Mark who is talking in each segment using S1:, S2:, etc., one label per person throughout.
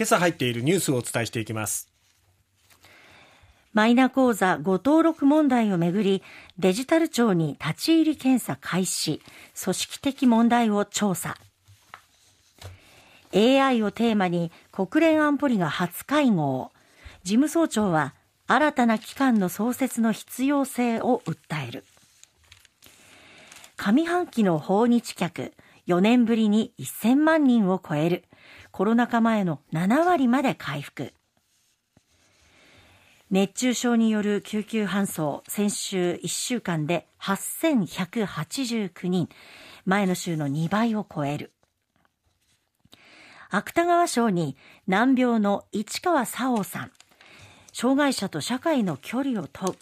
S1: 今朝入っているニュースをお伝えしていきます。
S2: マイナ口座誤登録問題をめぐりデジタル庁に立ち入り検査開始。組織的問題を調査。AI をテーマに国連安保理が初会合。事務総長は新たな機関の創設の必要性を訴える。上半期の訪日客4年ぶりに1000万人を超える。コロナ禍前の7割まで回復。熱中症による救急搬送先週1週間で8189人。前の週の2倍を超える。芥川賞に難病の市川沙央さん。障害者と社会の距離を問う。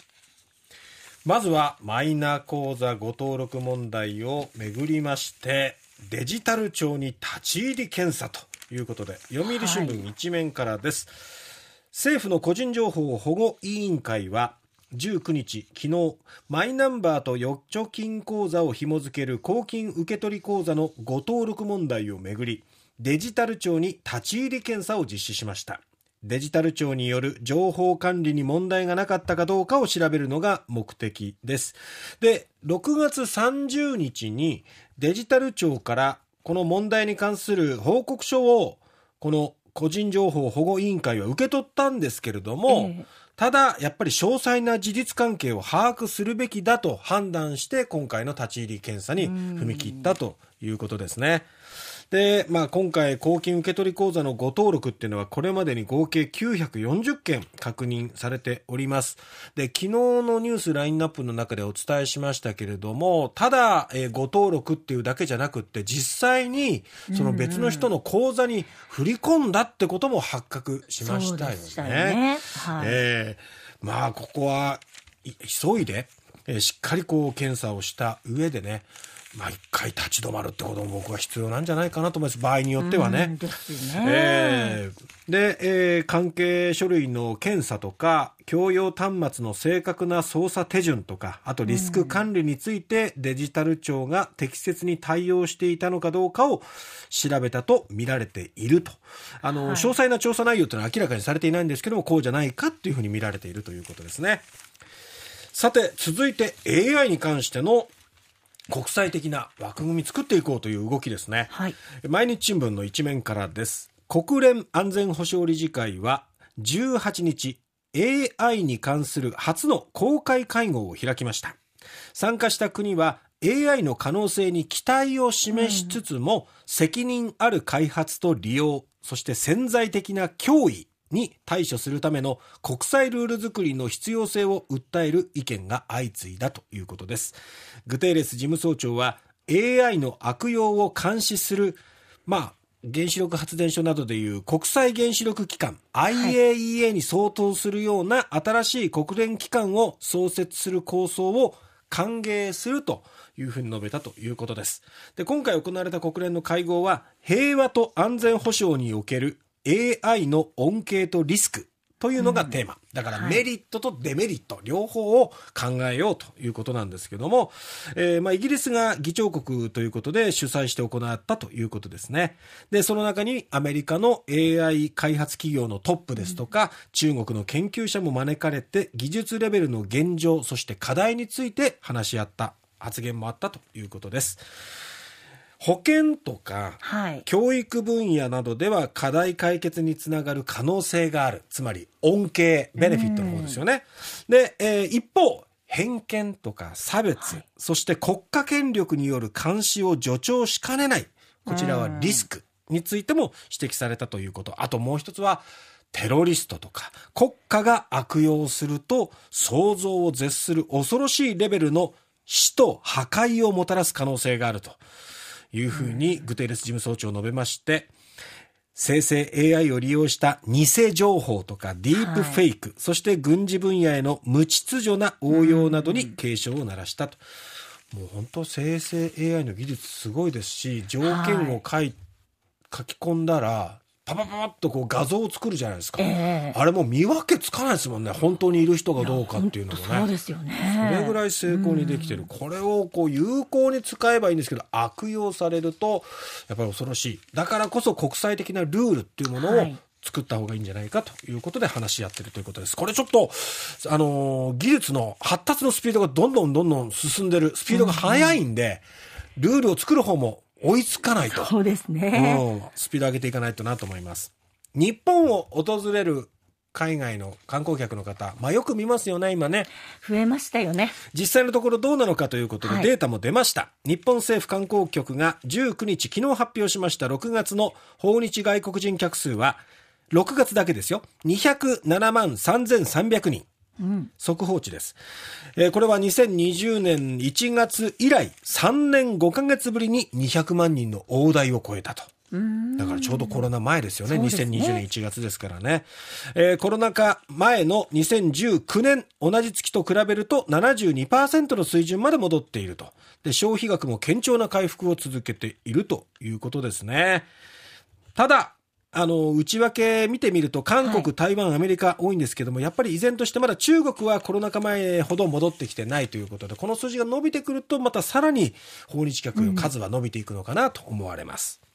S1: まずはマイナ口座ご登録問題をめぐりましてデジタル庁に立ち入り検査と。いうことで読売新聞一面からです、はい、政府の個人情報保護委員会は19日昨日マイナンバーと預貯金口座を紐付ける公金受取口座のご登録問題をめぐりデジタル庁に立ち入り検査を実施しました。デジタル庁による情報管理に問題がなかったかどうかを調べるのが目的です。で、6月30日にデジタル庁からこの問題に関する報告書をこの個人情報保護委員会は受け取ったんですけれども、えー、ただやっぱり詳細な事実関係を把握するべきだと判断して今回の立ち入り検査に踏み切ったということですね。で、まあ、今回、公金受取口座のご登録っていうのは、これまでに合計940件確認されております。で、昨日のニュースラインナップの中でお伝えしましたけれども、ただ、えー、ご登録っていうだけじゃなくって、実際に、その別の人の口座に振り込んだってことも発覚しましたよね。
S2: はい、
S1: えー、まあ、ここは、急いで、えー、しっかりこう検査をした上でね、まあ、一回立ち止まるってことも僕は必要なんじゃないかなと思います。場合によってはね。
S2: ですね。
S1: えー、で、えー、関係書類の検査とか、共用端末の正確な操作手順とか、あとリスク管理についてデジタル庁が適切に対応していたのかどうかを調べたと見られていると。あの、はい、詳細な調査内容というのは明らかにされていないんですけども、こうじゃないかっていうふうに見られているということですね。さて、続いて AI に関しての国際的な枠組み作っていこうという動きですね、
S2: はい、
S1: 毎日新聞の一面からです。国連安全保障理事会は18日 AI に関する初の公開会合を開きました。参加した国は AI の可能性に期待を示しつつも、うん、責任ある開発と利用そして潜在的な脅威に対処するための国際ルール作りの必要性を訴える意見が相次いだということです。グテーレス事務総長は AI の悪用を監視する、まあ、原子力発電所などでいう国際原子力機関 IAEA に相当するような新しい国連機関を創設する構想を歓迎するというふうに述べたということです。で、今回行われた国連の会合は平和と安全保障における AI の恩恵とリスクというのがテーマ。うん、だからメリットとデメリット、はい、両方を考えようということなんですけども、えー、まあイギリスが議長国ということで主催して行ったということですね。で、その中にアメリカの AI 開発企業のトップですとか、うん、中国の研究者も招かれて技術レベルの現状、そして課題について話し合った発言もあったということです。保健とか、はい、教育分野などでは課題解決につながる可能性がある。つまり、恩恵、ベネフィットの方ですよね。で、えー、一方、偏見とか差別、はい、そして国家権力による監視を助長しかねない。こちらはリスクについても指摘されたということ。あともう一つは、テロリストとか国家が悪用すると想像を絶する恐ろしいレベルの死と破壊をもたらす可能性があると。いうふうにグテーレス事務総長述べまして、生成 AI を利用した偽情報とかディープフェイク、はい、そして軍事分野への無秩序な応用などに警鐘を鳴らしたと。もう本当生成 AI の技術すごいですし、条件を書い、はい、書き込んだら、パパパパッとこう画像を作るじゃないですか、えー、あれも見分けつかないですもんね。本当にいる人がどうかっていうのもね。
S2: そうですよね。
S1: それぐらい成功にできてる、これをこう有効に使えばいいんですけど悪用されるとやっぱり恐ろしい。だからこそ国際的なルールっていうものを作った方がいいんじゃないかということで話し合ってるということです。これちょっと、あのー技術の発達のスピードがどんどんどんどん進んでる、スピードが速いんで、ルールを作る方も追いつかないと。
S2: そうですね。
S1: うん、スピード上げていかないとなと思います。日本を訪れる海外の観光客の方、まあよく見ますよね、今ね。
S2: 増えましたよね。
S1: 実際のところどうなのかということで
S2: はい
S1: データも出ました。日本政府観光局が19日、昨日発表しました6月の訪日外国人客数は、6月だけですよ。207万3300人。
S2: うん。
S1: 速報値です。えーこれは2020年1月以来3年5ヶ月ぶりに200万人の大台を超えたと。
S2: うん。
S1: だからちょうどコロナ前ですよね。
S2: ね
S1: 2020年1月ですからね。えーコロナ禍前の2019年同じ月と比べると72%の水準まで戻っていると。で、消費額も堅調な回復を続けているということですね。ただ、あの、内訳見てみると、韓国、
S2: はい
S1: 台湾、アメリカ多いんですけども、やっぱり依然としてまだ中国はコロナ禍前ほど戻ってきてないということで、この数字が伸びてくると、またさらに訪日客の数は伸びていくのかなと思われます。